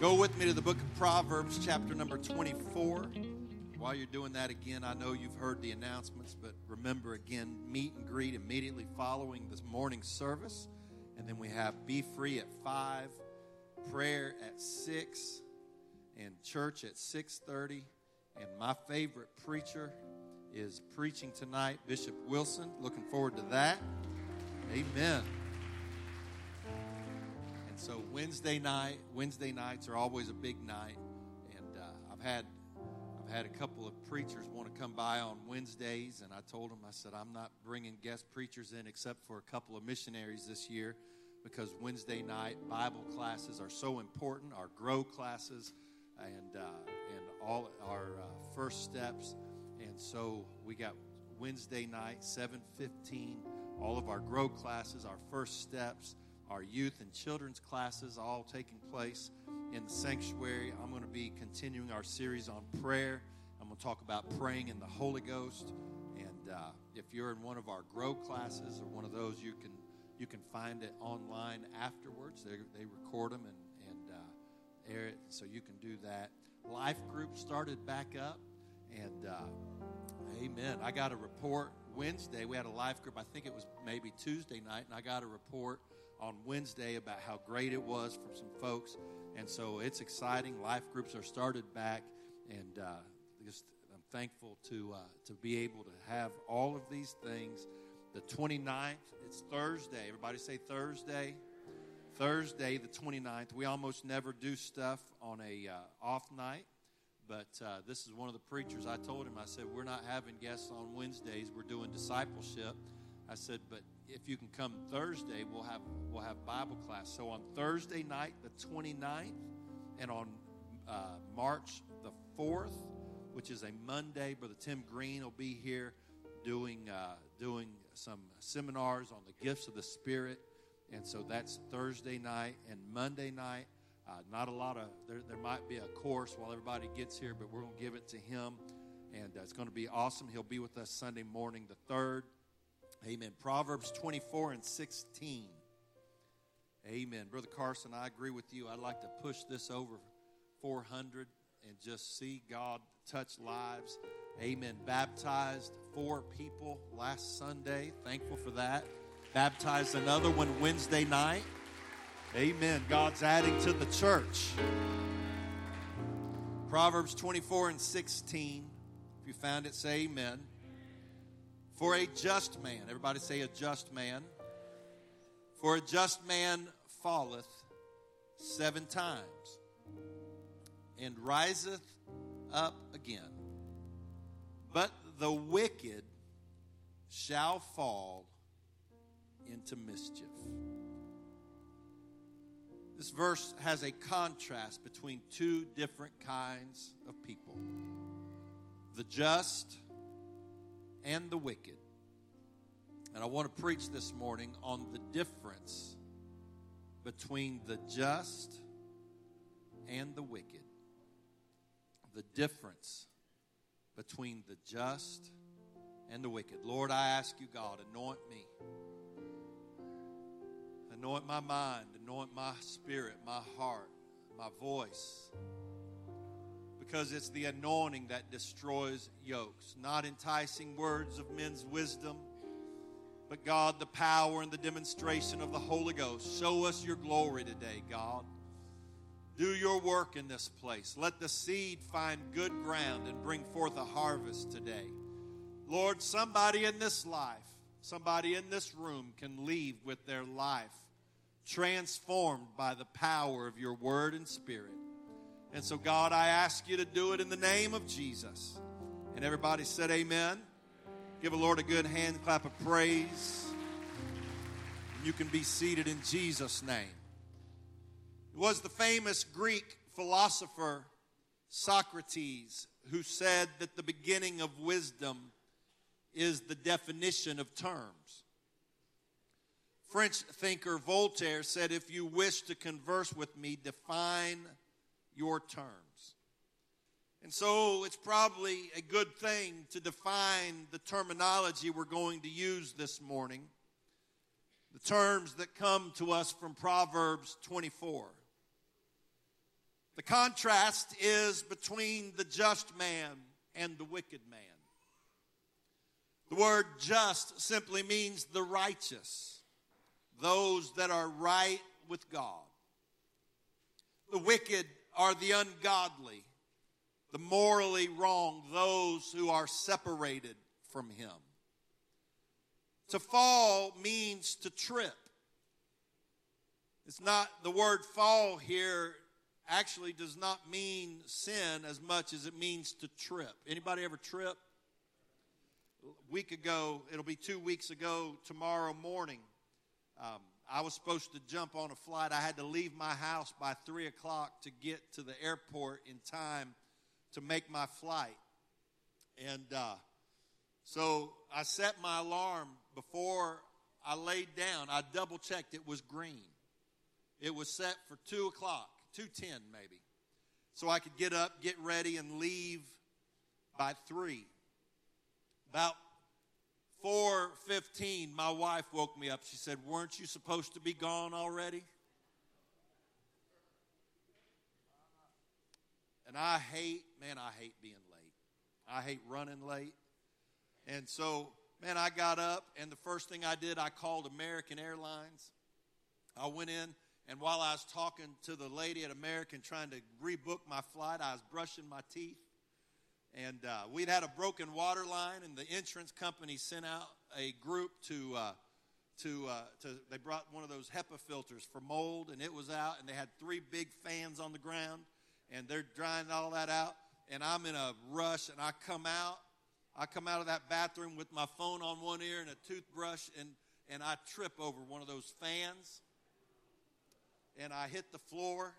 Go with me to the book of Proverbs, chapter number 24. While you're doing that again, I know you've heard the announcements, but remember again, meet and greet immediately following this morning service. And then we have Be Free at 5, prayer at 6, and church at 6.30. And my favorite preacher is preaching tonight, Bishop Wilson. Looking forward to that. Amen. So Wednesday night, Wednesday nights are always a big night, and uh, I've had I've had a couple of preachers want to come by on Wednesdays, and I told them I said I'm not bringing guest preachers in except for a couple of missionaries this year because Wednesday night Bible classes are so important. Our grow classes and uh, and all our uh, first steps, and so we got Wednesday night 7:15 all of our grow classes, our first steps, our youth and children's classes, all taking place in the sanctuary. I'm going to be continuing our series on prayer. I'm going to talk about praying in the Holy Ghost. And uh, if you're in one of our grow classes or one of those, you can you can find it online afterwards. They, they record them and, and uh, air it, so you can do that. Life group started back up, and uh, amen. I got a report Wednesday, we had a life group, I think it was maybe Tuesday night, and I got a report on Wednesday about how great it was from some folks. And so it's exciting. Life groups are started back, and uh, just I'm thankful to, uh, to be able to have all of these things. The 29th, it's Thursday. Everybody say Thursday. Thursday, the 29th. We almost never do stuff on a uh, off night. But uh, this is one of the preachers. I told him, I said, We're not having guests on Wednesdays. We're doing discipleship. I said, But if you can come Thursday, we'll have, we'll have Bible class. So on Thursday night, the 29th, and on uh, March the 4th, which is a Monday, Brother Tim Green will be here doing, uh, doing some seminars on the gifts of the Spirit. And so that's Thursday night and Monday night. Uh, not a lot of, there, there might be a course while everybody gets here, but we're going to give it to him. And uh, it's going to be awesome. He'll be with us Sunday morning, the 3rd. Amen. Proverbs 24 and 16. Amen. Brother Carson, I agree with you. I'd like to push this over 400 and just see God touch lives. Amen. Baptized four people last Sunday. Thankful for that. Baptized another one Wednesday night. Amen. God's adding to the church. Proverbs 24 and 16. If you found it, say amen. For a just man, everybody say a just man. For a just man falleth seven times and riseth up again. But the wicked shall fall into mischief. This verse has a contrast between two different kinds of people the just and the wicked. And I want to preach this morning on the difference between the just and the wicked. The difference between the just and the wicked. Lord, I ask you, God, anoint me. Anoint my mind, anoint my spirit, my heart, my voice. Because it's the anointing that destroys yokes, not enticing words of men's wisdom, but God, the power and the demonstration of the Holy Ghost. Show us your glory today, God. Do your work in this place. Let the seed find good ground and bring forth a harvest today. Lord, somebody in this life, somebody in this room can leave with their life transformed by the power of your word and spirit. And so, God, I ask you to do it in the name of Jesus. And everybody said, Amen. Give the Lord a good hand clap of praise. And You can be seated in Jesus' name. It was the famous Greek philosopher Socrates who said that the beginning of wisdom is the definition of terms. French thinker Voltaire said, If you wish to converse with me, define your terms. And so it's probably a good thing to define the terminology we're going to use this morning, the terms that come to us from Proverbs 24. The contrast is between the just man and the wicked man. The word just simply means the righteous, those that are right with God. The wicked are the ungodly, the morally wrong, those who are separated from Him. To fall means to trip. It's not, the word fall here actually does not mean sin as much as it means to trip. Anybody ever trip? A week ago, it'll be two weeks ago tomorrow morning. Um, I was supposed to jump on a flight. I had to leave my house by 3 o'clock to get to the airport in time to make my flight. And uh, so I set my alarm before I laid down. I double checked it was green. It was set for 2 o'clock, 2.10 maybe. So I could get up, get ready, and leave by 3. About 4:15 my wife woke me up. She said, "Weren't you supposed to be gone already?" And I hate, man, I hate being late. I hate running late. And so, man, I got up and the first thing I did, I called American Airlines. I went in and while I was talking to the lady at American trying to rebook my flight, I was brushing my teeth. And uh, we'd had a broken water line, and the insurance company sent out a group to, uh, to, uh, to, they brought one of those HEPA filters for mold, and it was out, and they had three big fans on the ground, and they're drying all that out. And I'm in a rush, and I come out. I come out of that bathroom with my phone on one ear and a toothbrush, and, and I trip over one of those fans, and I hit the floor,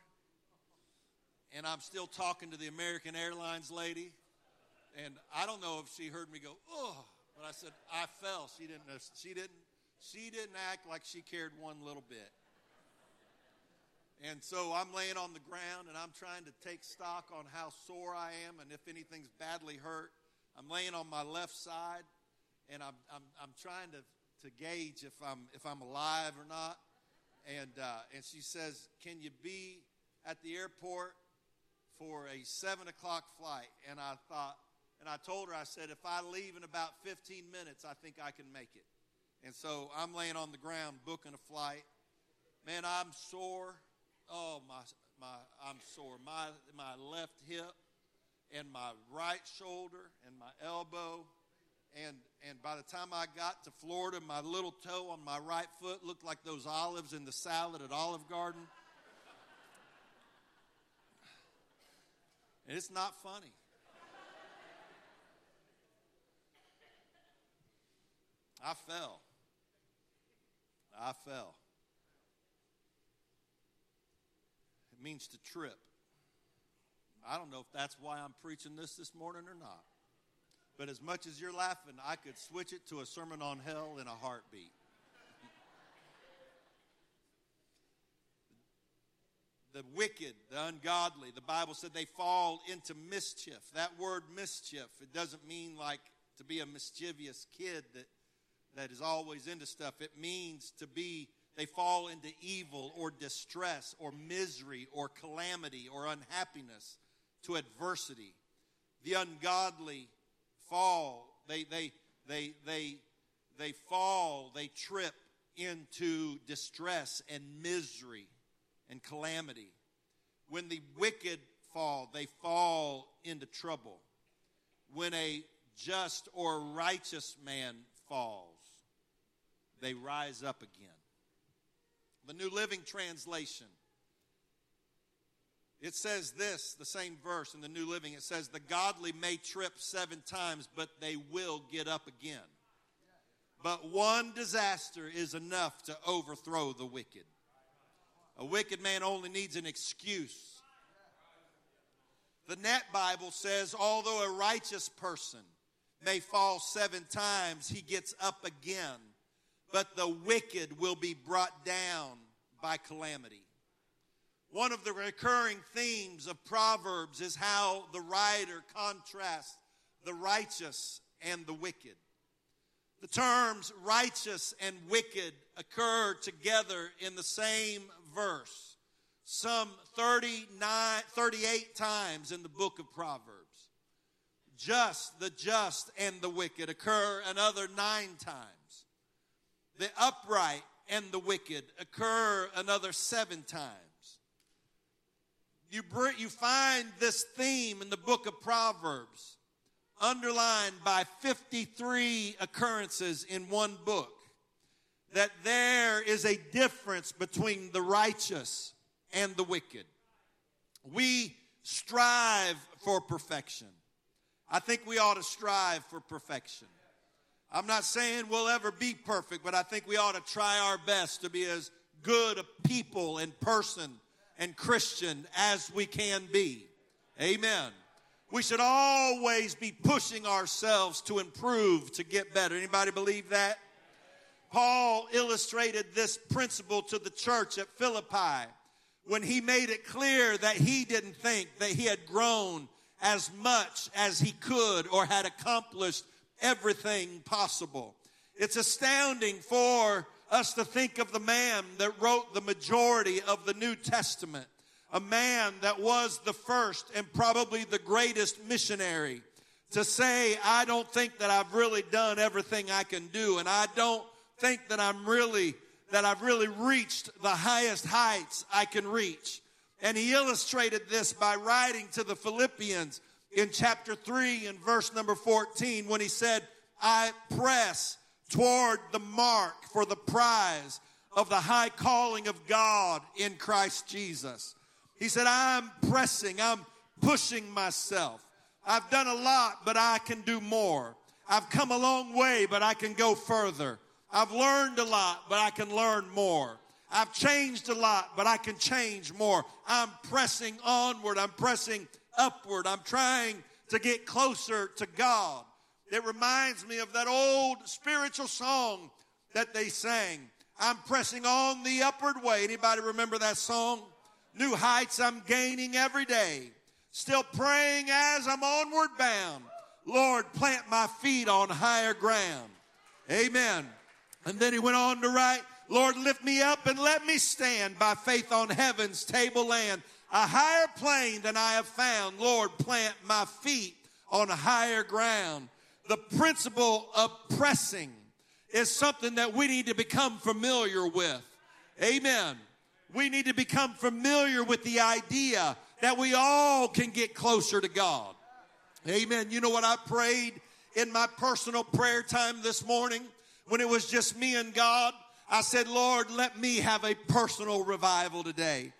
and I'm still talking to the American Airlines lady and I don't know if she heard me go, oh, but I said, I fell. She didn't, she didn't, she didn't act like she cared one little bit. And so I'm laying on the ground and I'm trying to take stock on how sore I am and if anything's badly hurt. I'm laying on my left side and I'm, I'm, I'm trying to, to gauge if I'm, if I'm alive or not. And, uh, and she says, Can you be at the airport for a 7 o'clock flight? And I thought, and I told her, I said, if I leave in about 15 minutes, I think I can make it. And so I'm laying on the ground booking a flight. Man, I'm sore. Oh, my, my, I'm sore. My, my left hip and my right shoulder and my elbow. And, and by the time I got to Florida, my little toe on my right foot looked like those olives in the salad at Olive Garden. And it's not funny. I fell. I fell. It means to trip. I don't know if that's why I'm preaching this this morning or not. But as much as you're laughing, I could switch it to a sermon on hell in a heartbeat. the wicked, the ungodly, the Bible said they fall into mischief. That word mischief, it doesn't mean like to be a mischievous kid that that is always into stuff. It means to be, they fall into evil or distress or misery or calamity or unhappiness to adversity. The ungodly fall, they, they, they, they, they fall, they trip into distress and misery and calamity. When the wicked fall, they fall into trouble. When a just or righteous man falls, they rise up again. The New Living Translation. It says this, the same verse in the New Living. It says, The godly may trip seven times, but they will get up again. But one disaster is enough to overthrow the wicked. A wicked man only needs an excuse. The Net Bible says, although a righteous person may fall seven times, he gets up again but the wicked will be brought down by calamity. One of the recurring themes of Proverbs is how the writer contrasts the righteous and the wicked. The terms righteous and wicked occur together in the same verse. some 39, 38 times in the book of Proverbs. Just, the just, and the wicked occur another nine times. The upright and the wicked occur another seven times. You, bring, you find this theme in the book of Proverbs underlined by 53 occurrences in one book that there is a difference between the righteous and the wicked. We strive for perfection. I think we ought to strive for perfection. I'm not saying we'll ever be perfect, but I think we ought to try our best to be as good a people and person and Christian as we can be. Amen. We should always be pushing ourselves to improve, to get better. Anybody believe that? Paul illustrated this principle to the church at Philippi when he made it clear that he didn't think that he had grown as much as he could or had accomplished everything possible. It's astounding for us to think of the man that wrote the majority of the New Testament, a man that was the first and probably the greatest missionary to say, I don't think that I've really done everything I can do, and I don't think that I'm really that I've really reached the highest heights I can reach. And he illustrated this by writing to the Philippians in chapter 3 and verse number 14 when he said, I press toward the mark for the prize of the high calling of God in Christ Jesus. He said, I'm pressing, I'm pushing myself. I've done a lot, but I can do more. I've come a long way, but I can go further. I've learned a lot, but I can learn more. I've changed a lot, but I can change more. I'm pressing onward. I'm pressing upward. I'm trying to get closer to God. It reminds me of that old spiritual song that they sang. I'm pressing on the upward way. Anybody remember that song? New heights I'm gaining every day. Still praying as I'm onward bound. Lord, plant my feet on higher ground. Amen. And then he went on to write, Lord, lift me up and let me stand by faith on heaven's tableland, a higher plane than I have found. Lord, plant my feet on a higher ground. The principle of pressing is something that we need to become familiar with. Amen. We need to become familiar with the idea that we all can get closer to God. Amen. You know what I prayed in my personal prayer time this morning? when it was just me and God, I said, Lord, let me have a personal revival today.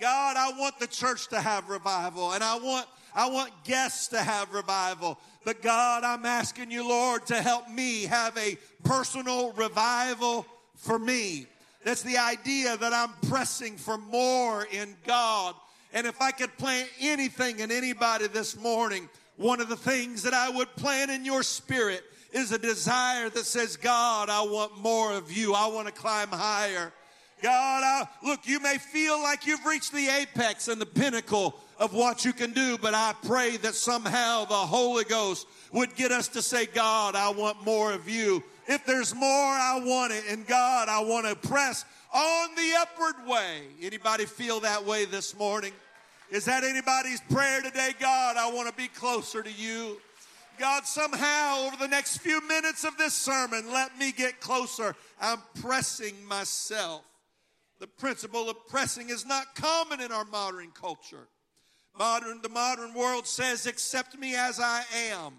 God, I want the church to have revival and I want I want guests to have revival. But God, I'm asking you, Lord, to help me have a personal revival for me. That's the idea that I'm pressing for more in God. And if I could plant anything in anybody this morning, one of the things that I would plant in your spirit is a desire that says, God, I want more of you. I want to climb higher. God, I, look, you may feel like you've reached the apex and the pinnacle of what you can do, but I pray that somehow the Holy Ghost would get us to say, God, I want more of you. If there's more, I want it. And God, I want to press on the upward way. Anybody feel that way this morning? Is that anybody's prayer today? God, I want to be closer to you. God, somehow over the next few minutes of this sermon, let me get closer. I'm pressing myself. The principle of pressing is not common in our modern culture. Modern, the modern world says, accept me as I am.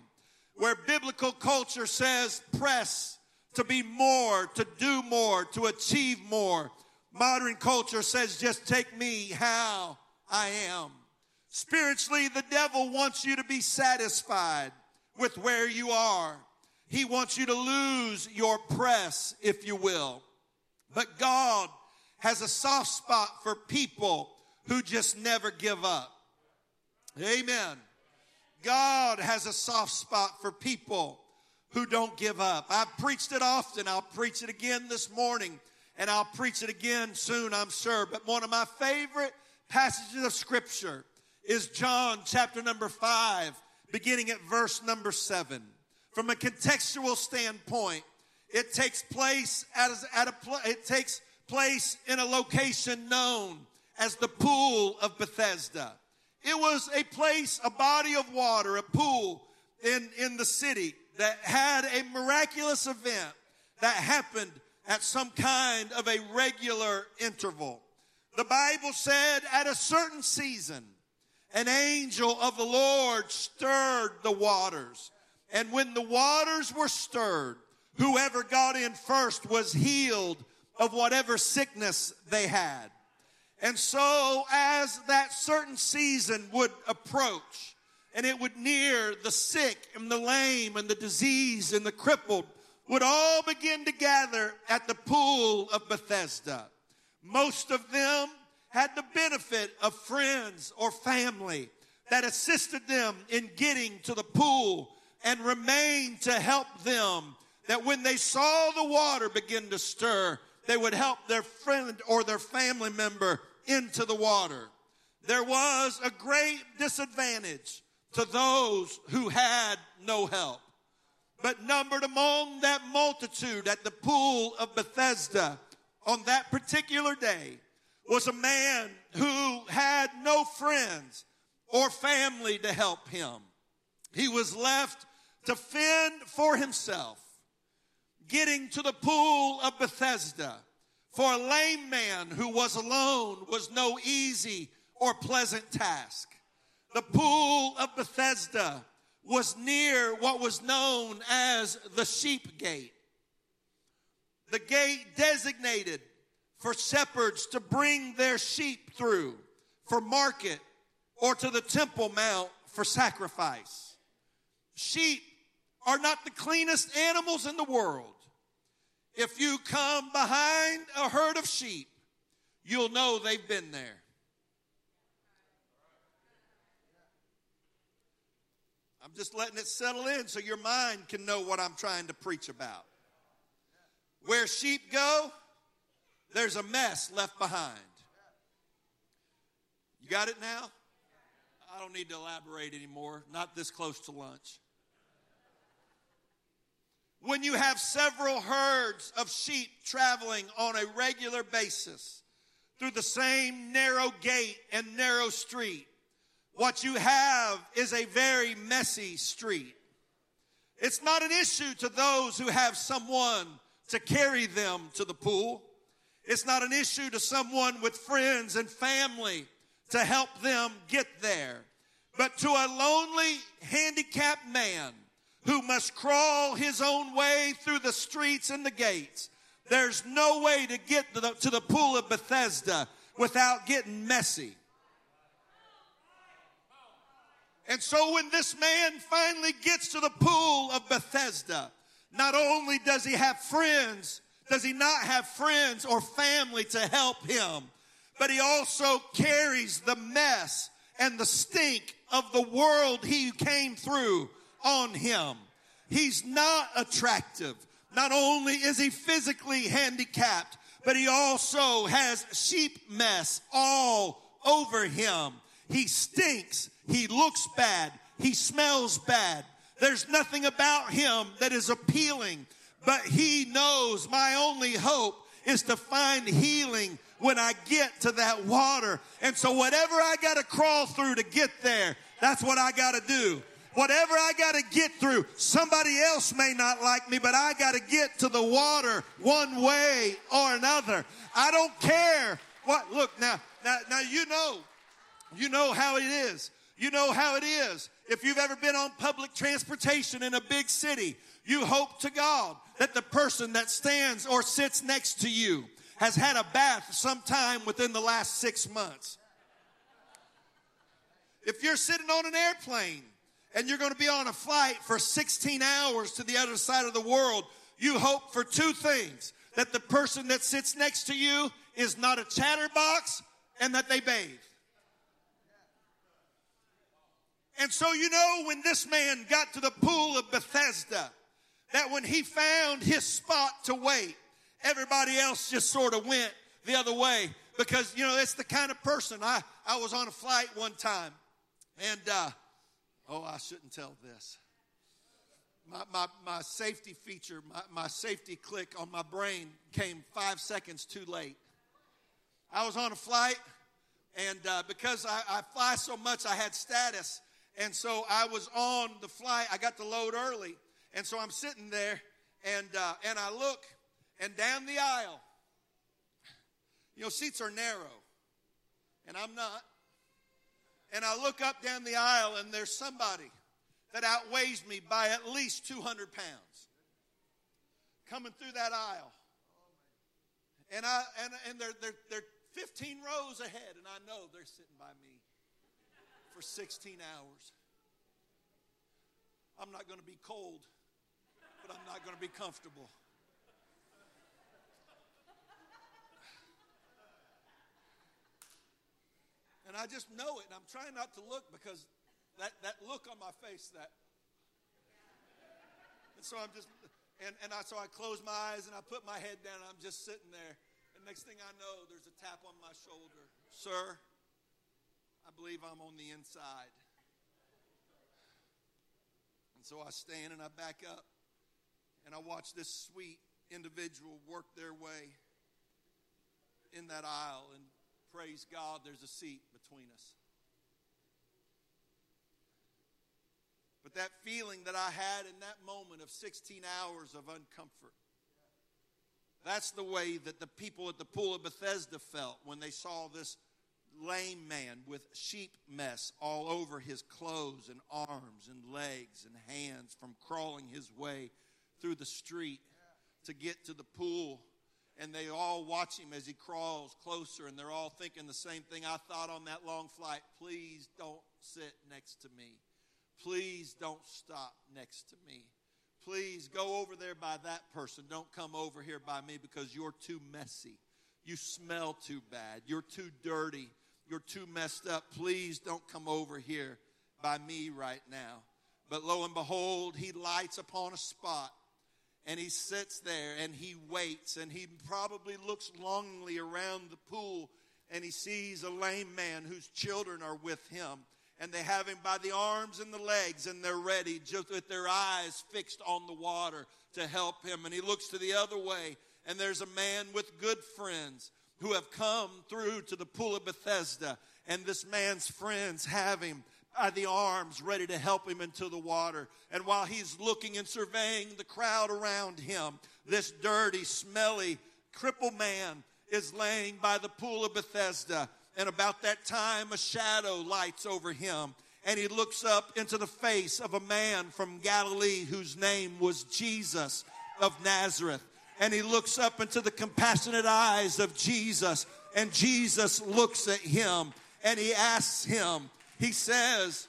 Where biblical culture says, press to be more, to do more, to achieve more. Modern culture says, just take me how I am. Spiritually, the devil wants you to be satisfied with where you are. He wants you to lose your press, if you will. But God has a soft spot for people who just never give up. Amen. God has a soft spot for people who don't give up. I've preached it often. I'll preach it again this morning and I'll preach it again soon, I'm sure. But one of my favorite passages of scripture is John chapter number five beginning at verse number seven. From a contextual standpoint, it takes place at, a it takes place in a location known as the pool of Bethesda. It was a place, a body of water, a pool in, in the city that had a miraculous event that happened at some kind of a regular interval. The Bible said at a certain season, an angel of the Lord stirred the waters. And when the waters were stirred, whoever got in first was healed of whatever sickness they had. And so, as that certain season would approach, and it would near the sick and the lame and the diseased and the crippled would all begin to gather at the pool of Bethesda. Most of them had the benefit of friends or family that assisted them in getting to the pool and remained to help them that when they saw the water begin to stir, they would help their friend or their family member into the water. There was a great disadvantage to those who had no help. But numbered among that multitude at the pool of Bethesda on that particular day was a man who had no friends or family to help him. He was left to fend for himself. Getting to the pool of Bethesda for a lame man who was alone was no easy or pleasant task. The pool of Bethesda was near what was known as the sheep gate. The gate designated for shepherds to bring their sheep through for market or to the temple mount for sacrifice. Sheep are not the cleanest animals in the world. If you come behind a herd of sheep, you'll know they've been there. I'm just letting it settle in so your mind can know what I'm trying to preach about. Where sheep go, there's a mess left behind. You got it now? I don't need to elaborate anymore, not this close to lunch. When you have several herds of sheep traveling on a regular basis through the same narrow gate and narrow street, what you have is a very messy street. It's not an issue to those who have someone to carry them to the pool. It's not an issue to someone with friends and family to help them get there. But to a lonely, handicapped man who must crawl his own way through the streets and the gates, there's no way to get to the, to the pool of Bethesda without getting messy. And so when this man finally gets to the pool of Bethesda, not only does he have friends does he not have friends or family to help him? But he also carries the mess and the stink of the world he came through on him. He's not attractive. Not only is he physically handicapped, but he also has sheep mess all over him. He stinks. He looks bad. He smells bad. There's nothing about him that is appealing. But he knows my only hope is to find healing when I get to that water. And so whatever I got to crawl through to get there, that's what I got to do. Whatever I got to get through, somebody else may not like me, but I got to get to the water one way or another. I don't care what, look now, now, now you know, you know how it is. You know how it is. If you've ever been on public transportation in a big city, you hope to God that the person that stands or sits next to you has had a bath sometime within the last six months. If you're sitting on an airplane and you're going to be on a flight for 16 hours to the other side of the world, you hope for two things that the person that sits next to you is not a chatterbox and that they bathe. And so, you know, when this man got to the pool of Bethesda, that when he found his spot to wait, everybody else just sort of went the other way because, you know, it's the kind of person. I, I was on a flight one time and, uh, oh, I shouldn't tell this. My, my, my safety feature, my, my safety click on my brain came five seconds too late. I was on a flight And uh, because I, I fly so much, I had status. And so I was on the flight. I got to load early. And so I'm sitting there and, uh, and I look and down the aisle. You know, seats are narrow, and I'm not. And I look up down the aisle, and there's somebody that outweighs me by at least 200 pounds coming through that aisle. And, I, and, and they're, they're, they're 15 rows ahead, and I know they're sitting by me for 16 hours. I'm not going to be cold, but I'm not going to be comfortable. And I just know it, and I'm trying not to look because that, that look on my face, that. And so I'm just, and, and I, so I close my eyes and I put my head down, and I'm just sitting there. And next thing I know, there's a tap on my shoulder. Sir, I believe I'm on the inside. And so I stand and I back up and I watch this sweet individual work their way in that aisle and praise God, there's a seat between us. But that feeling that I had in that moment of 16 hours of uncomfort, that's the way that the people at the pool of Bethesda felt when they saw this lame man with sheep mess all over his clothes and arms and legs and hands from crawling his way through the street to get to the pool and they all watch him as he crawls closer, and they're all thinking the same thing I thought on that long flight. Please don't sit next to me. Please don't stop next to me. Please go over there by that person. Don't come over here by me because you're too messy. You smell too bad. You're too dirty. You're too messed up. Please don't come over here by me right now. But lo and behold, he lights upon a spot and he sits there and he waits and he probably looks longingly around the pool and he sees a lame man whose children are with him and they have him by the arms and the legs and they're ready just with their eyes fixed on the water to help him. And he looks to the other way and there's a man with good friends who have come through to the pool of Bethesda and this man's friends have him by the arms, ready to help him into the water. And while he's looking and surveying the crowd around him, this dirty, smelly, crippled man is laying by the pool of Bethesda. And about that time, a shadow lights over him. And he looks up into the face of a man from Galilee whose name was Jesus of Nazareth. And he looks up into the compassionate eyes of Jesus. And Jesus looks at him and he asks him, he says,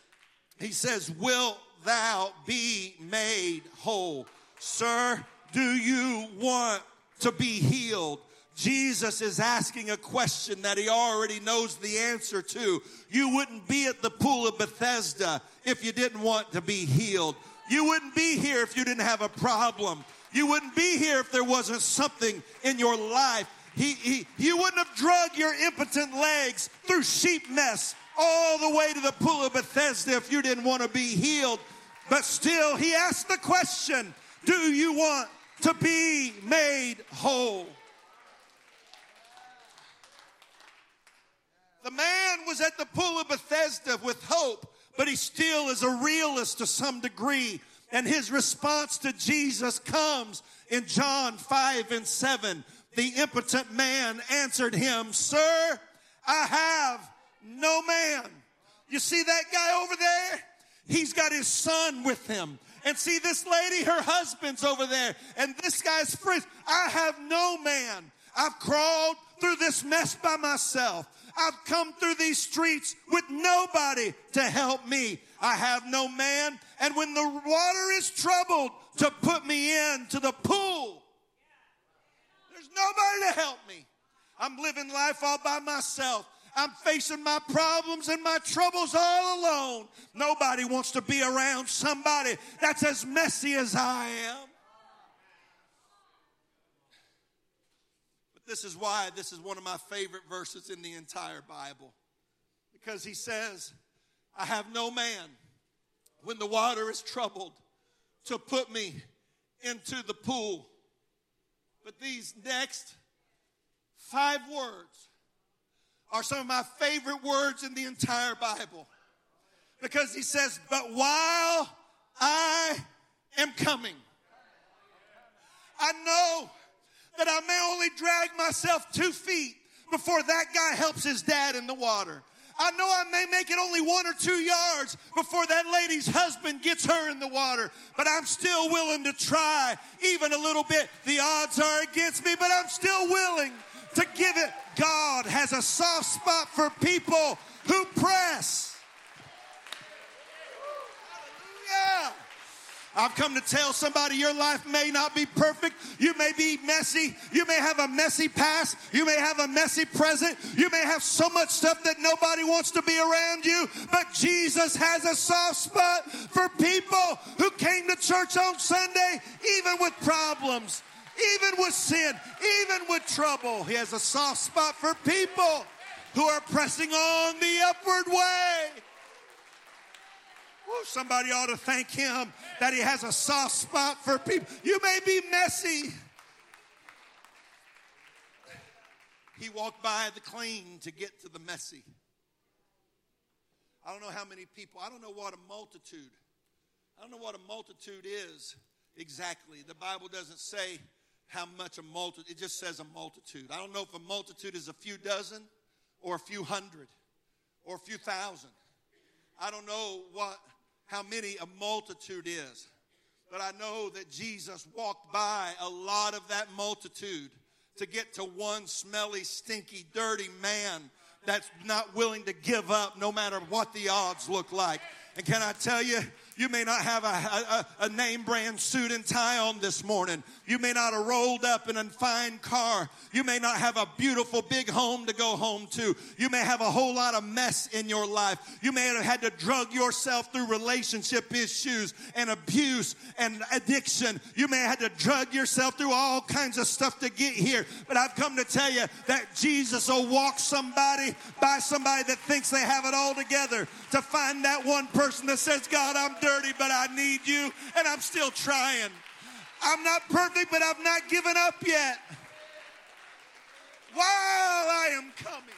he says, will thou be made whole? Sir, do you want to be healed? Jesus is asking a question that he already knows the answer to. You wouldn't be at the pool of Bethesda if you didn't want to be healed. You wouldn't be here if you didn't have a problem. You wouldn't be here if there wasn't something in your life. He, he, you wouldn't have drug your impotent legs through sheep mess all the way to the pool of Bethesda if you didn't want to be healed. But still, he asked the question Do you want to be made whole? The man was at the pool of Bethesda with hope, but he still is a realist to some degree. And his response to Jesus comes in John 5 and 7. The impotent man answered him, Sir, I have no man. You see that guy over there? He's got his son with him. And see this lady, her husband's over there. And this guy's friends. I have no man. I've crawled through this mess by myself. I've come through these streets with nobody to help me. I have no man. And when the water is troubled to put me into the pool, nobody to help me. I'm living life all by myself. I'm facing my problems and my troubles all alone. Nobody wants to be around somebody that's as messy as I am. But this is why this is one of my favorite verses in the entire Bible. Because he says, I have no man when the water is troubled to put me into the pool. But these next five words are some of my favorite words in the entire Bible. Because he says, But while I am coming, I know that I may only drag myself two feet before that guy helps his dad in the water. I know I may make it only one or two yards before that lady's husband gets her in the water, but I'm still willing to try even a little bit. The odds are against me, but I'm still willing to give it. God has a soft spot for people who press. Hallelujah. I've come to tell somebody your life may not be perfect. You may be messy. You may have a messy past. You may have a messy present. You may have so much stuff that nobody wants to be around you. But Jesus has a soft spot for people who came to church on Sunday, even with problems, even with sin, even with trouble. He has a soft spot for people who are pressing on the upward way. Somebody ought to thank him that he has a soft spot for people. You may be messy. He walked by the clean to get to the messy. I don't know how many people, I don't know what a multitude, I don't know what a multitude is exactly. The Bible doesn't say how much a multitude, it just says a multitude. I don't know if a multitude is a few dozen or a few hundred or a few thousand. I don't know what how many a multitude is. But I know that Jesus walked by a lot of that multitude to get to one smelly, stinky, dirty man that's not willing to give up no matter what the odds look like. And can I tell you, you may not have a, a, a, name brand suit and tie on this morning. You may not have rolled up in a fine car. You may not have a beautiful big home to go home to. You may have a whole lot of mess in your life. You may have had to drug yourself through relationship issues and abuse and addiction. You may have had to drug yourself through all kinds of stuff to get here. But I've come to tell you that Jesus will walk somebody by somebody that thinks they have it all together to find that one person that says, God, I'm dirty but I need you, and I'm still trying. I'm not perfect, but I've not given up yet. While I am coming.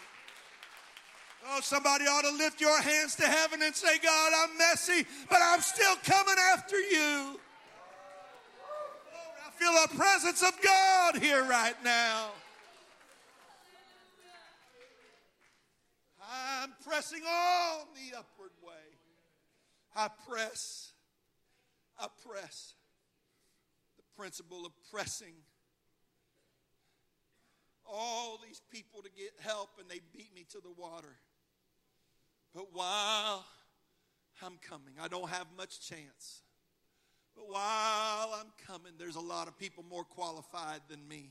Oh, somebody ought to lift your hands to heaven and say, God, I'm messy, but I'm still coming after you. I feel the presence of God here right now. I'm pressing on the upward way. I press. I press. The principle of pressing. All these people to get help and they beat me to the water. But while I'm coming, I don't have much chance. But while I'm coming, there's a lot of people more qualified than me.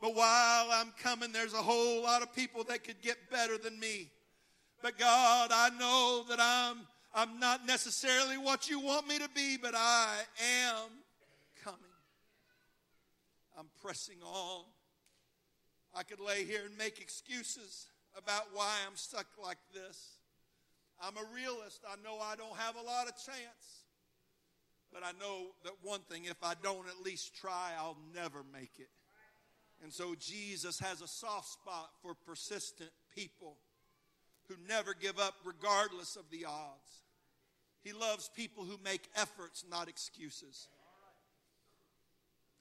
But while I'm coming, there's a whole lot of people that could get better than me. But God, I know that I'm I'm not necessarily what you want me to be, but I am coming. I'm pressing on. I could lay here and make excuses about why I'm stuck like this. I'm a realist. I know I don't have a lot of chance. But I know that one thing if I don't at least try, I'll never make it. And so Jesus has a soft spot for persistent people who never give up regardless of the odds. He loves people who make efforts, not excuses.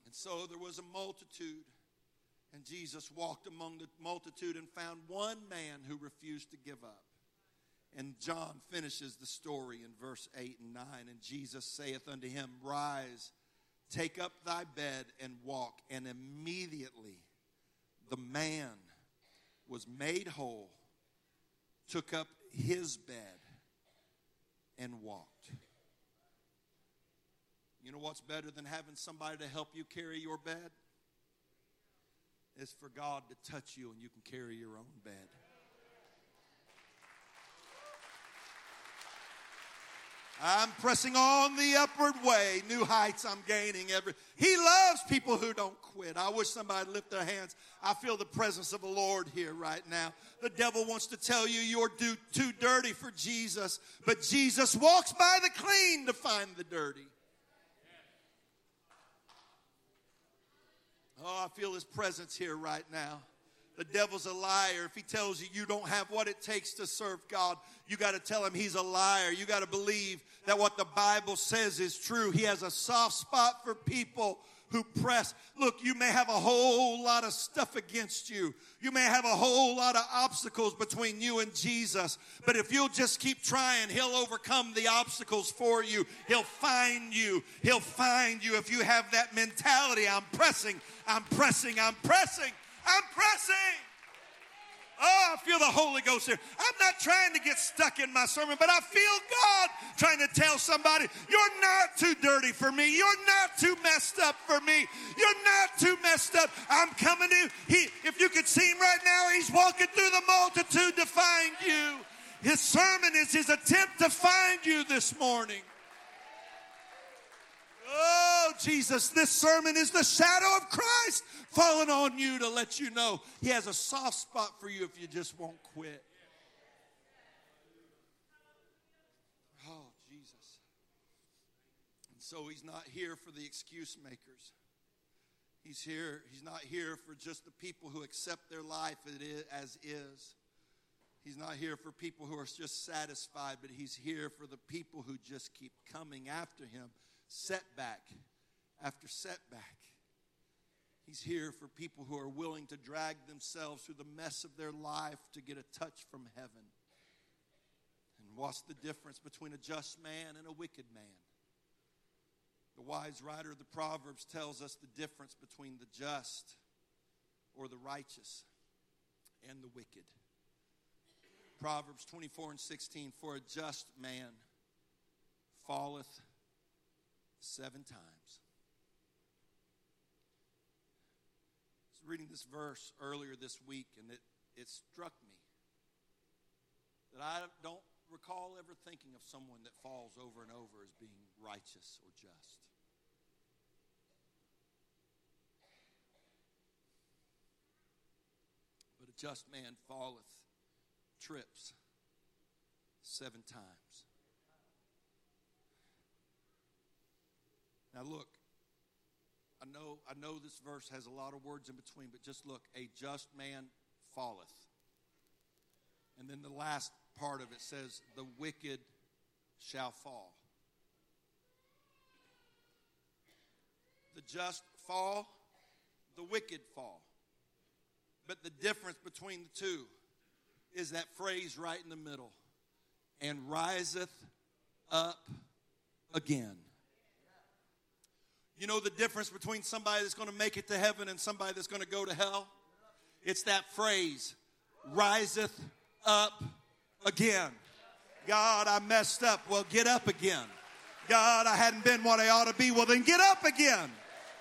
And so there was a multitude, and Jesus walked among the multitude and found one man who refused to give up. And John finishes the story in verse 8 and 9. And Jesus saith unto him, Rise, take up thy bed and walk. And immediately the man was made whole, took up his bed, and walked. You know what's better than having somebody to help you carry your bed? It's for God to touch you and you can carry your own bed. I'm pressing on the upward way. New heights I'm gaining every. He loves people who don't quit. I wish somebody lift their hands. I feel the presence of the Lord here right now. The devil wants to tell you you're do, too dirty for Jesus, but Jesus walks by the clean to find the dirty. Oh, I feel his presence here right now. The devil's a liar. If he tells you you don't have what it takes to serve God, you got to tell him he's a liar. You got to believe that what the Bible says is true. He has a soft spot for people who press. Look, you may have a whole lot of stuff against you. You may have a whole lot of obstacles between you and Jesus. But if you'll just keep trying, He'll overcome the obstacles for you. He'll find you. He'll find you if you have that mentality. I'm pressing, I'm pressing, I'm pressing, I'm pressing. Oh, I feel the Holy Ghost here. I'm not trying to get stuck in my sermon, but I feel God trying to tell somebody, you're not too dirty for me. You're not too messed up for me. You're not too messed up. I'm coming to he if you could see him right now, he's walking through the multitude to find you. His sermon is his attempt to find you this morning. Oh, Jesus, this sermon is the shadow of Christ falling on you to let you know He has a soft spot for you if you just won't quit. Oh, Jesus. And so He's not here for the excuse makers. He's here, He's not here for just the people who accept their life as is. He's not here for people who are just satisfied, but He's here for the people who just keep coming after Him setback after setback. He's here for people who are willing to drag themselves through the mess of their life to get a touch from heaven. And what's the difference between a just man and a wicked man? The wise writer of the Proverbs tells us the difference between the just or the righteous and the wicked. Proverbs 24 and 16 For a just man falleth seven times. I was reading this verse earlier this week, and it, it struck me that I don't recall ever thinking of someone that falls over and over as being righteous or just. But a just man falleth, trips seven times. Now look, I know I know this verse has a lot of words in between, but just look, a just man falleth. And then the last part of it says, the wicked shall fall. The just fall, the wicked fall. But the difference between the two is that phrase right in the middle and riseth up again. You know the difference between somebody that's going to make it to heaven and somebody that's going to go to hell? It's that phrase, riseth up again. God, I messed up. Well, get up again. God, I hadn't been what I ought to be. Well, then get up again.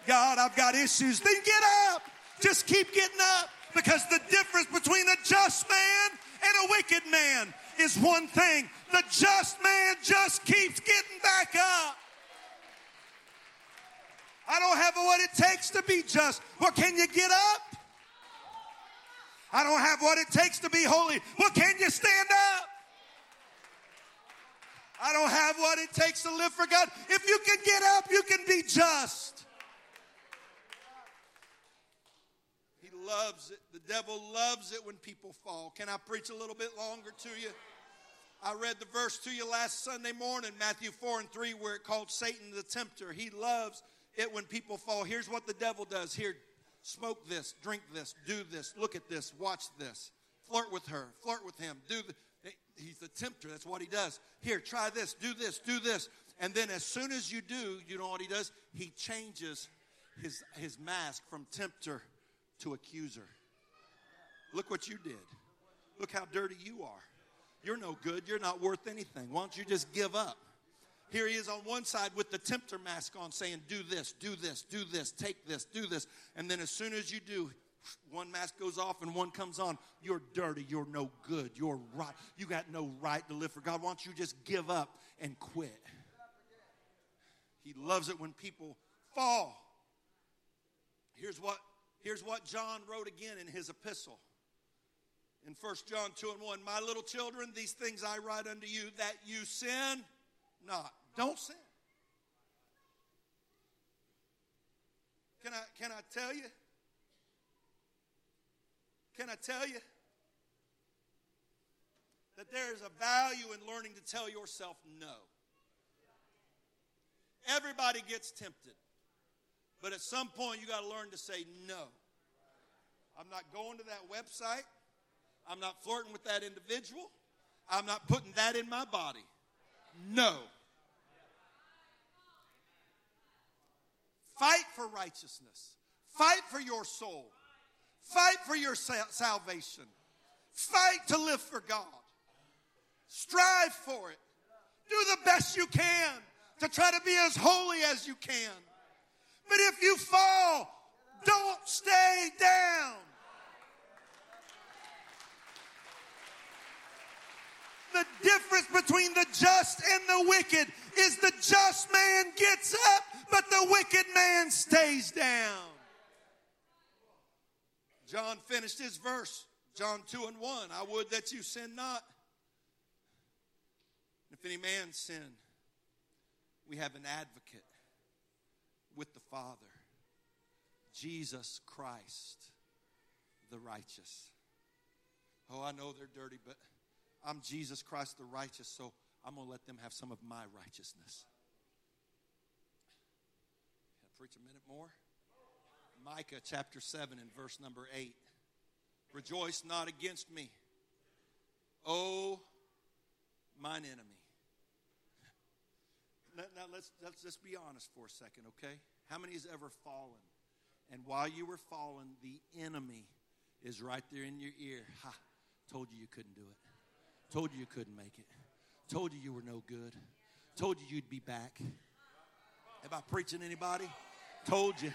God, I've got issues. Then get up. Just keep getting up. Because the difference between a just man and a wicked man is one thing. The just man just keeps getting back up. I don't have what it takes to be just. Well, can you get up? I don't have what it takes to be holy. Well, can you stand up? I don't have what it takes to live for God. If you can get up, you can be just. He loves it. The devil loves it when people fall. Can I preach a little bit longer to you? I read the verse to you last Sunday morning, Matthew 4 and 3, where it called Satan the tempter. He loves it when people fall. Here's what the devil does. Here, smoke this, drink this, do this, look at this, watch this. Flirt with her, flirt with him, do the, he's the tempter. That's what he does. Here, try this, do this, do this. And then as soon as you do, you know what he does? He changes his, his mask from tempter to accuser. Look what you did. Look how dirty you are. You're no good. You're not worth anything. Why don't you just give up? Here he is on one side with the tempter mask on saying, Do this, do this, do this, take this, do this. And then as soon as you do, one mask goes off and one comes on. You're dirty. You're no good. You're right. You got no right to live for God. Why don't you just give up and quit? He loves it when people fall. Here's what, here's what John wrote again in his epistle. In 1 John 2 and 1, My little children, these things I write unto you that you sin not. Don't sin. Can I, can I tell you? Can I tell you that there is a value in learning to tell yourself no? Everybody gets tempted. But at some point, you got to learn to say no. I'm not going to that website. I'm not flirting with that individual. I'm not putting that in my body. No. Fight for righteousness. Fight for your soul. Fight for your salvation. Fight to live for God. Strive for it. Do the best you can to try to be as holy as you can. But if you fall, don't stay down. The difference between the just and the wicked is the just man gets up, but the wicked man stays down. John finished his verse, John 2 and 1. I would that you sin not. If any man sin, we have an advocate with the Father, Jesus Christ, the righteous. Oh, I know they're dirty, but I'm Jesus Christ, the righteous, so I'm going to let them have some of my righteousness. Can I preach a minute more? Micah chapter 7 and verse number 8. Rejoice not against me, O mine enemy. Now, now let's, let's just be honest for a second, okay? How many has ever fallen? And while you were falling, the enemy is right there in your ear. Ha, told you you couldn't do it. Told you you couldn't make it. Told you you were no good. Told you you'd be back. Am I preaching anybody? Told you.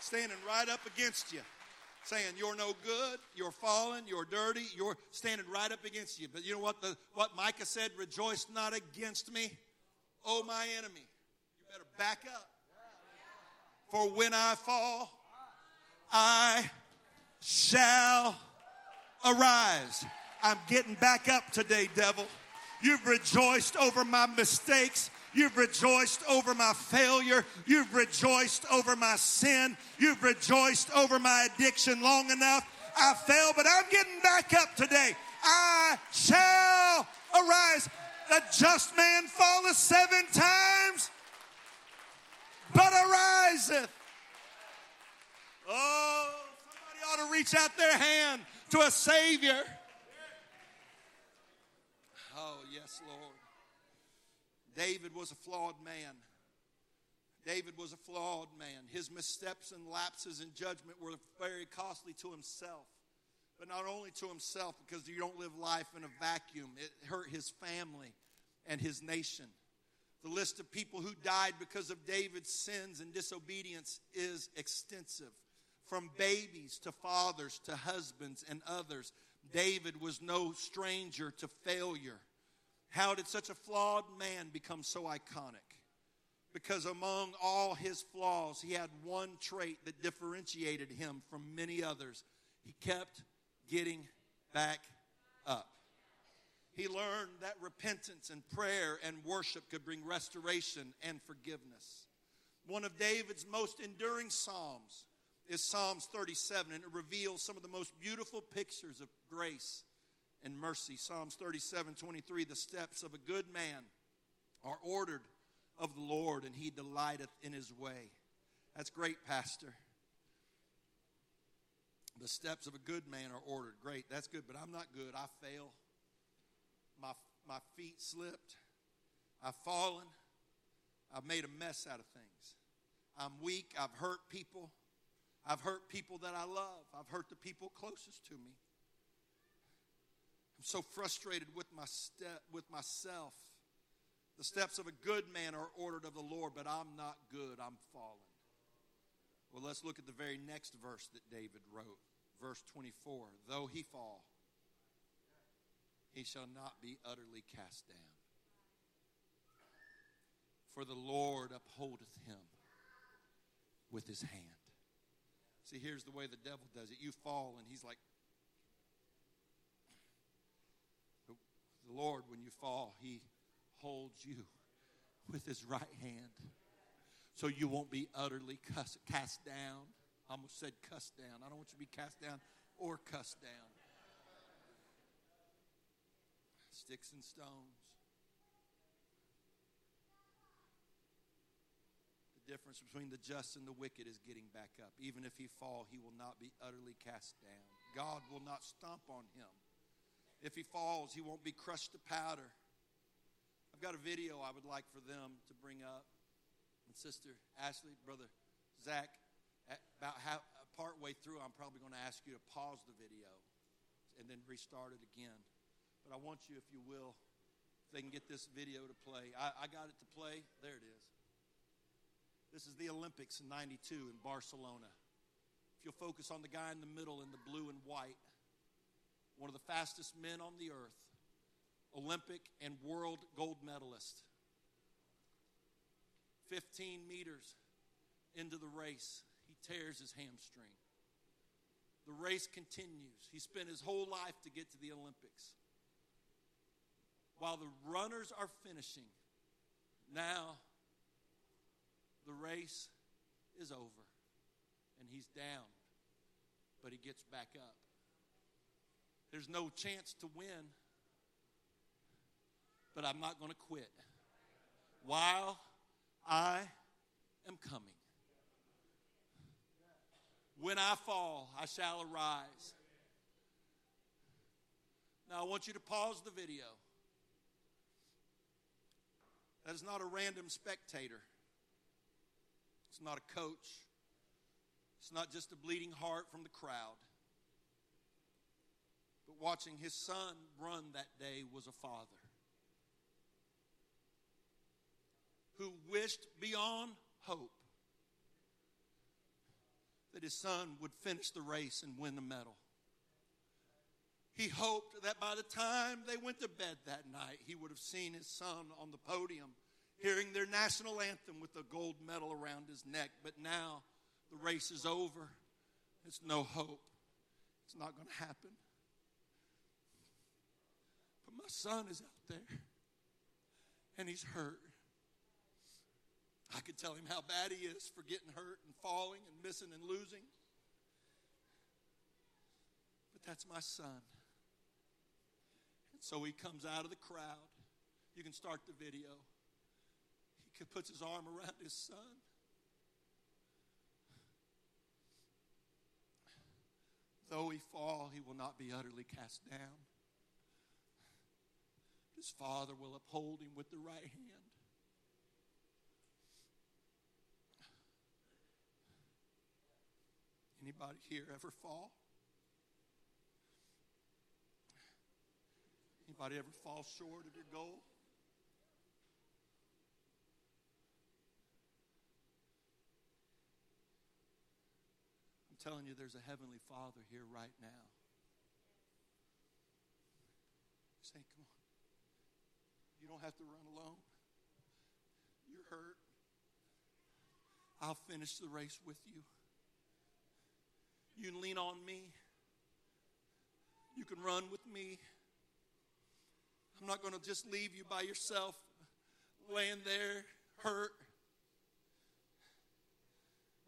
Standing right up against you saying you're no good, you're fallen, you're dirty, you're standing right up against you. But you know what the what Micah said, rejoice not against me, oh my enemy. You better back up. For when I fall, I shall arise. I'm getting back up today, devil. You've rejoiced over my mistakes. You've rejoiced over my failure. You've rejoiced over my sin. You've rejoiced over my addiction long enough. I fell, but I'm getting back up today. I shall arise. A just man falleth seven times, but ariseth. Oh, somebody ought to reach out their hand to a Savior. Yes, Lord. David was a flawed man. David was a flawed man. His missteps and lapses in judgment were very costly to himself. But not only to himself, because you don't live life in a vacuum, it hurt his family and his nation. The list of people who died because of David's sins and disobedience is extensive. From babies to fathers to husbands and others, David was no stranger to failure. How did such a flawed man become so iconic? Because among all his flaws, he had one trait that differentiated him from many others. He kept getting back up. He learned that repentance and prayer and worship could bring restoration and forgiveness. One of David's most enduring Psalms is Psalms 37, and it reveals some of the most beautiful pictures of grace and mercy. Psalms 37 23 The steps of a good man are ordered of the Lord, and he delighteth in his way. That's great, Pastor. The steps of a good man are ordered. Great, that's good, but I'm not good. I fail. My, my feet slipped. I've fallen. I've made a mess out of things. I'm weak. I've hurt people. I've hurt people that I love. I've hurt the people closest to me. I'm so frustrated with my step with myself. The steps of a good man are ordered of the Lord, but I'm not good. I'm fallen. Well, let's look at the very next verse that David wrote. Verse 24. Though he fall, he shall not be utterly cast down. For the Lord upholdeth him with his hand. See, here's the way the devil does it. You fall, and he's like, Lord, when you fall, He holds you with His right hand so you won't be utterly cast down. I almost said cussed down. I don't want you to be cast down or cussed down. Sticks and stones. The difference between the just and the wicked is getting back up. Even if he fall, he will not be utterly cast down. God will not stomp on him. If he falls, he won't be crushed to powder. I've got a video I would like for them to bring up. And Sister Ashley, Brother Zach, about how, uh, part way through, I'm probably going to ask you to pause the video and then restart it again. But I want you, if you will, if they can get this video to play. I, I got it to play. There it is. This is the Olympics in 92 in Barcelona. If you'll focus on the guy in the middle in the blue and white, one of the fastest men on the earth, Olympic and world gold medalist. 15 meters into the race, he tears his hamstring. The race continues. He spent his whole life to get to the Olympics. While the runners are finishing, now the race is over and he's down, but he gets back up. There's no chance to win, but I'm not going to quit. While I am coming. When I fall, I shall arise. Now, I want you to pause the video. That is not a random spectator. It's not a coach. It's not just a bleeding heart from the crowd but watching his son run that day was a father who wished beyond hope that his son would finish the race and win the medal. He hoped that by the time they went to bed that night, he would have seen his son on the podium hearing their national anthem with a gold medal around his neck. But now the race is over. It's no hope. It's not going to happen. But my son is out there and he's hurt. I could tell him how bad he is for getting hurt and falling and missing and losing. But that's my son. And so he comes out of the crowd. You can start the video. He puts his arm around his son. Though he fall, he will not be utterly cast down. His father will uphold him with the right hand. Anybody here ever fall? Anybody ever fall short of your goal? I'm telling you, there's a heavenly Father here right now. Say, come on. You don't have to run alone. You're hurt. I'll finish the race with you. You can lean on me. You can run with me. I'm not going to just leave you by yourself, laying there hurt.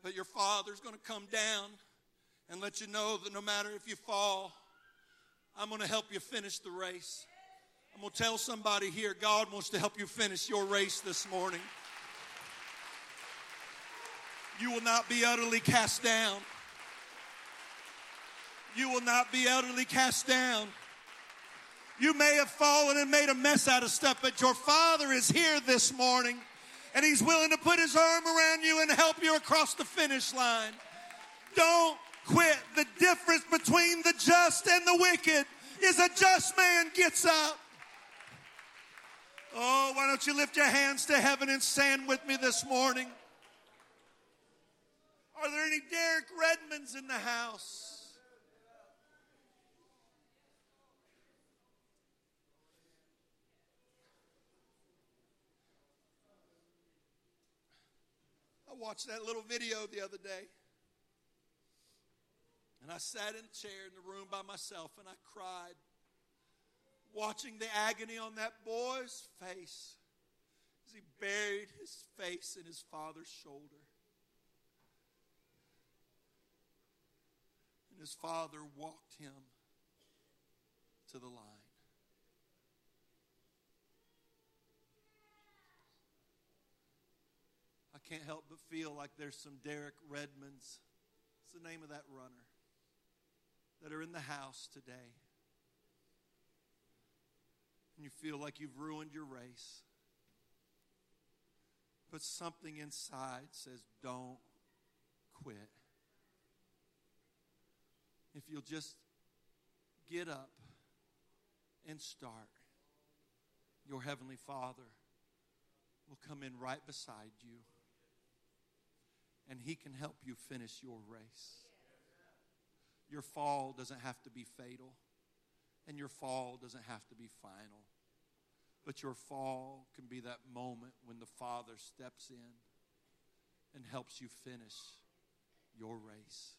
But your Father's going to come down and let you know that no matter if you fall, I'm going to help you finish the race. I'm going to tell somebody here God wants to help you finish your race this morning. You will not be utterly cast down. You will not be utterly cast down. You may have fallen and made a mess out of stuff, but your Father is here this morning and He's willing to put His arm around you and help you across the finish line. Don't quit. The difference between the just and the wicked is a just man gets up. Oh, why don't you lift your hands to heaven and stand with me this morning? Are there any Derek Redmonds in the house? I watched that little video the other day. And I sat in a chair in the room by myself and I cried watching the agony on that boy's face as he buried his face in his father's shoulder. And his father walked him to the line. I can't help but feel like there's some Derek Redmonds. It's the name of that runner? That are in the house today. And you feel like you've ruined your race. But something inside says, don't quit. If you'll just get up and start, your Heavenly Father will come in right beside you and He can help you finish your race. Your fall doesn't have to be fatal, and your fall doesn't have to be final. But your fall can be that moment when the Father steps in and helps you finish your race.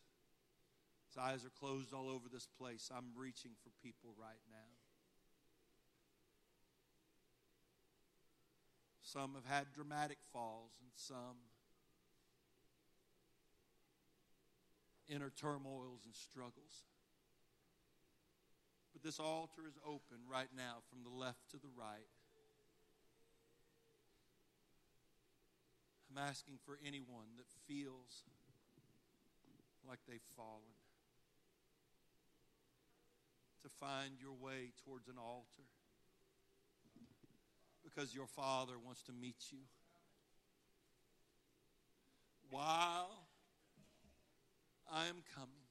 His eyes are closed all over this place. I'm reaching for people right now. Some have had dramatic falls, and some inner turmoils and struggles. But this altar is open right now from the left to the right. I'm asking for anyone that feels like they've fallen to find your way towards an altar because your Father wants to meet you. While I am coming.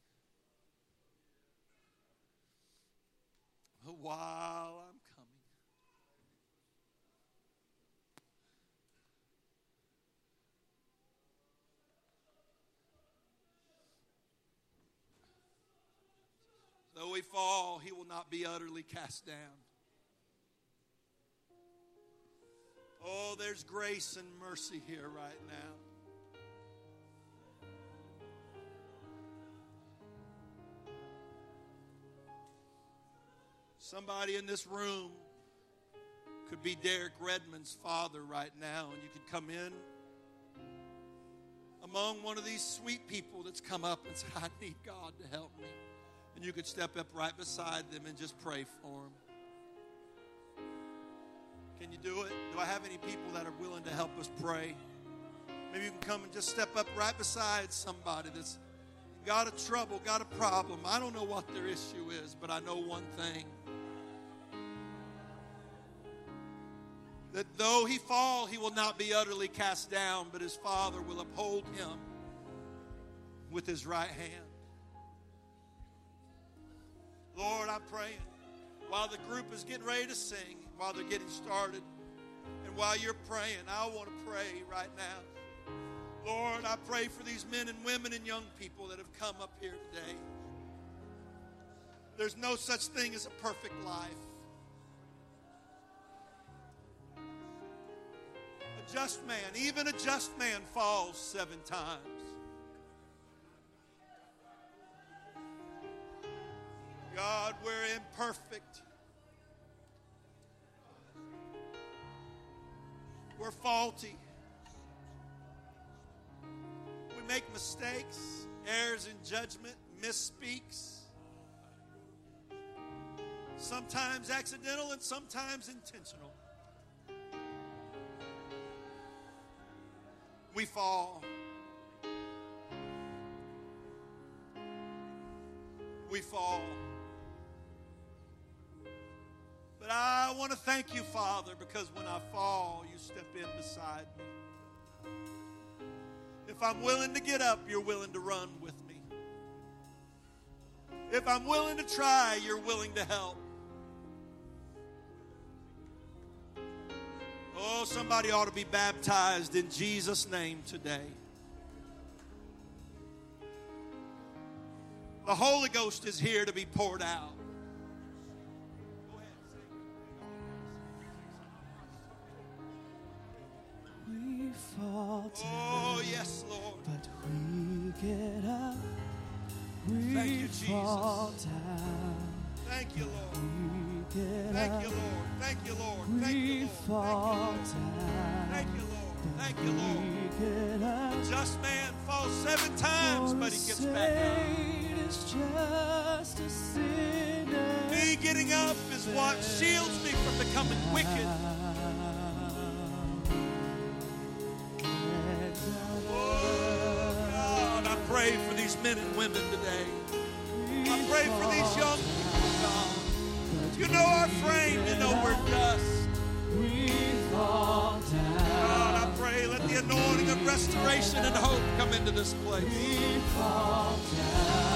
While I'm coming. Though we fall, he will not be utterly cast down. Oh, there's grace and mercy here right now. Somebody in this room could be Derek Redmond's father right now, and you could come in among one of these sweet people that's come up and say, I need God to help me. And you could step up right beside them and just pray for them. Can you do it? Do I have any people that are willing to help us pray? Maybe you can come and just step up right beside somebody that's got a trouble, got a problem. I don't know what their issue is, but I know one thing. That though he fall, he will not be utterly cast down, but his Father will uphold him with his right hand. Lord, I'm praying while the group is getting ready to sing, while they're getting started, and while you're praying, I want to pray right now. Lord, I pray for these men and women and young people that have come up here today. There's no such thing as a perfect life. Just man, even a just man falls seven times. God, we're imperfect. We're faulty. We make mistakes, errors in judgment, misspeaks. Sometimes accidental and sometimes intentional. We fall. We fall. But I want to thank you, Father, because when I fall, you step in beside me. If I'm willing to get up, you're willing to run with me. If I'm willing to try, you're willing to help. Oh, somebody ought to be baptized in Jesus' name today. The Holy Ghost is here to be poured out. We fall down, Oh, yes, Lord. but we get up. We Thank you, Jesus. fall down, Thank you, Lord. we get Thank you, Lord. Thank you, Lord. Thank you, Lord. Thank you, Lord. Thank you, Lord. up. Just man falls seven times, but he gets back up. Just a sinner. Me getting up is what shields me from becoming wicked. Oh, God, I pray for these men and women today. I pray for these young. You know our frame, you know we're dust. We fall down. God, I pray, let the anointing of restoration and hope come into this place. We fall down,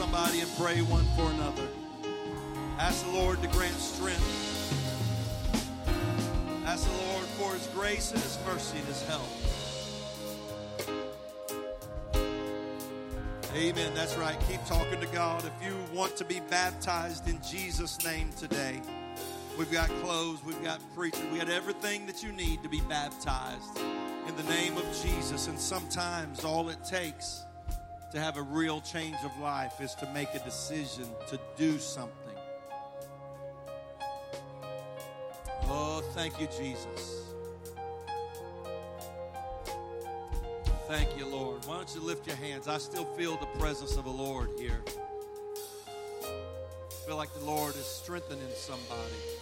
somebody and pray one for another. Ask the Lord to grant strength. Ask the Lord for His grace and His mercy and His help. Amen. That's right. Keep talking to God. If you want to be baptized in Jesus' name today, we've got clothes, we've got preachers, we got everything that you need to be baptized in the name of Jesus. And sometimes all it takes to have a real change of life is to make a decision to do something. Oh, thank you, Jesus. Thank you, Lord. Why don't you lift your hands? I still feel the presence of the Lord here. I feel like the Lord is strengthening somebody.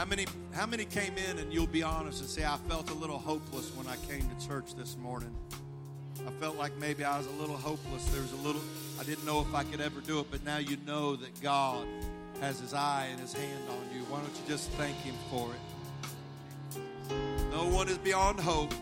How many, how many came in and you'll be honest and say, I felt a little hopeless when I came to church this morning? I felt like maybe I was a little hopeless. There was a little, I didn't know if I could ever do it, but now you know that God has his eye and his hand on you. Why don't you just thank him for it? No one is beyond hope.